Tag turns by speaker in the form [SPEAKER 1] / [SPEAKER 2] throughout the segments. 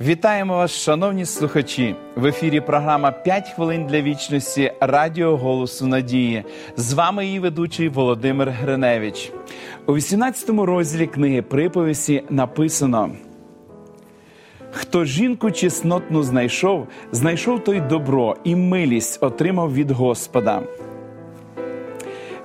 [SPEAKER 1] Вітаємо вас, шановні слухачі! В ефірі програма «5 хвилин для вічності Радіо Голосу Надії. З вами її ведучий Володимир Гриневич. У 18 розділі книги приповісті написано: Хто жінку чеснотну знайшов, знайшов той добро і милість отримав від Господа.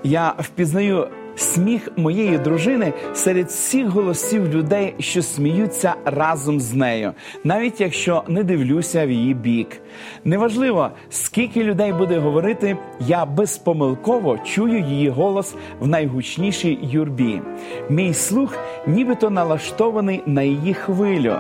[SPEAKER 1] Я впізнаю сміх моєї дружини серед всіх голосів людей, що сміються разом з нею, навіть якщо не дивлюся в її бік. Неважливо, скільки людей буде говорити, я безпомилково чую її голос в найгучнішій юрбі. Мій слух нібито налаштований на її хвилю.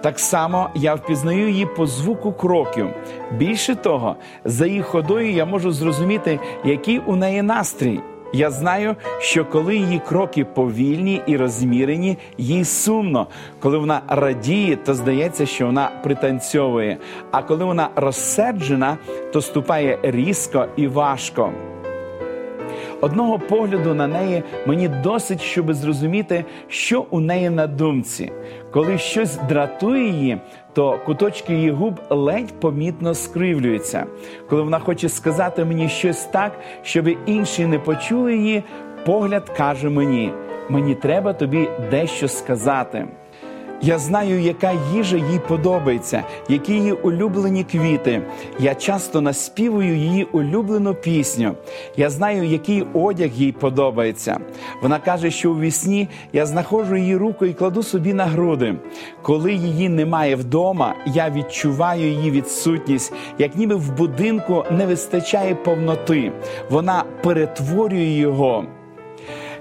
[SPEAKER 1] Так само я впізнаю її по звуку кроків. Більше того, за її ходою я можу зрозуміти, який у неї настрій. Я знаю, що коли її кроки повільні і розмірені, їй сумно. Коли вона радіє, то здається, що вона пританцьовує. А коли вона розсерджена, то ступає різко і важко. Одного погляду на неї мені досить, щоб зрозуміти, що у неї на думці. Коли щось дратує її, то куточки її губ ледь помітно скривлюються. Коли вона хоче сказати мені щось так, щоб інші не почули її, погляд каже мені: мені треба тобі дещо сказати. Я знаю, яка їжа їй подобається, які її улюблені квіти. Я часто наспівую її улюблену пісню. Я знаю, який одяг їй подобається. Вона каже, що у вісні я знаходжу її руку і кладу собі на груди. Коли її немає вдома, я відчуваю її відсутність, як ніби в будинку не вистачає повноти. Вона перетворює його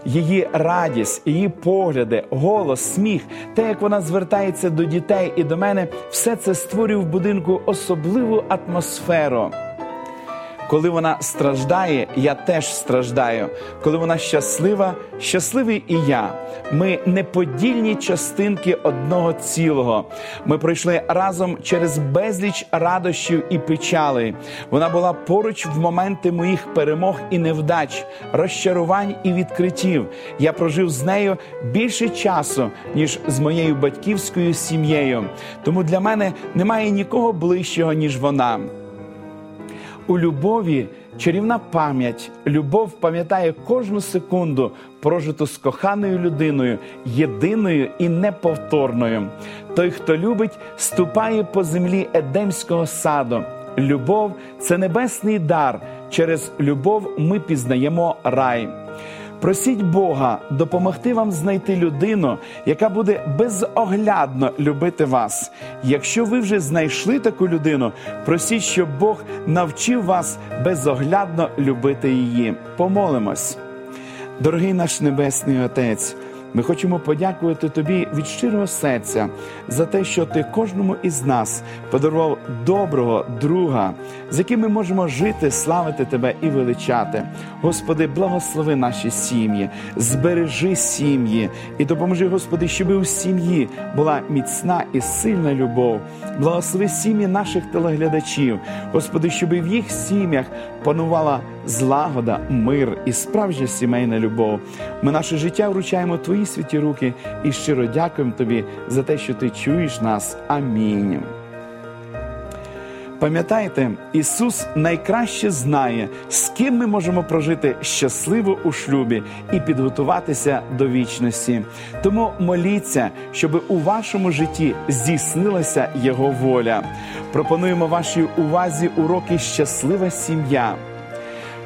[SPEAKER 1] її радість, її погляди, голос, сміх, те, як вона звертається до дітей і до мене, все це створює в будинку особливу атмосферу. Коли вона страждає, я теж страждаю. Коли вона щаслива, щасливий і я. Ми неподільні частинки одного цілого. Ми пройшли разом через безліч радощів і печалей. Вона була поруч в моменти моїх перемог і невдач, розчарувань і відкриттів. Я прожив з нею більше часу, ніж з моєю батьківською сім'єю. Тому для мене немає нікого ближчого, ніж вона. У любові чарівна пам'ять. Любов пам'ятає кожну секунду, прожиту з коханою людиною, єдиною і неповторною. Той, хто любить, ступає по землі едемського саду. Любов це небесний дар. Через любов ми пізнаємо рай. Просіть Бога допомогти вам знайти людину, яка буде безоглядно любити вас. Якщо ви вже знайшли таку людину, просіть, щоб Бог навчив вас безоглядно любити її. Помолимось, дорогий наш Небесний Отець. Ми хочемо подякувати тобі від щирого серця за те, що ти кожному із нас подарував доброго друга, з яким ми можемо жити, славити тебе і величати. Господи, благослови наші сім'ї, збережи сім'ї і допоможи, Господи, щоб у сім'ї була міцна і сильна любов. Благослови сім'ї наших телеглядачів, Господи, щоб в їх сім'ях панувала злагода, мир і справжня сімейна любов. Ми наше життя вручаємо Твої святі руки і щиро дякуємо Тобі за те, що Ти чуєш нас. Амінь. Пам'ятайте, Ісус найкраще знає, з ким ми можемо прожити щасливо у шлюбі і підготуватися до вічності. Тому моліться, щоб у вашому житті здійснилася Його воля. Пропонуємо вашій увазі уроки Щаслива сім'я.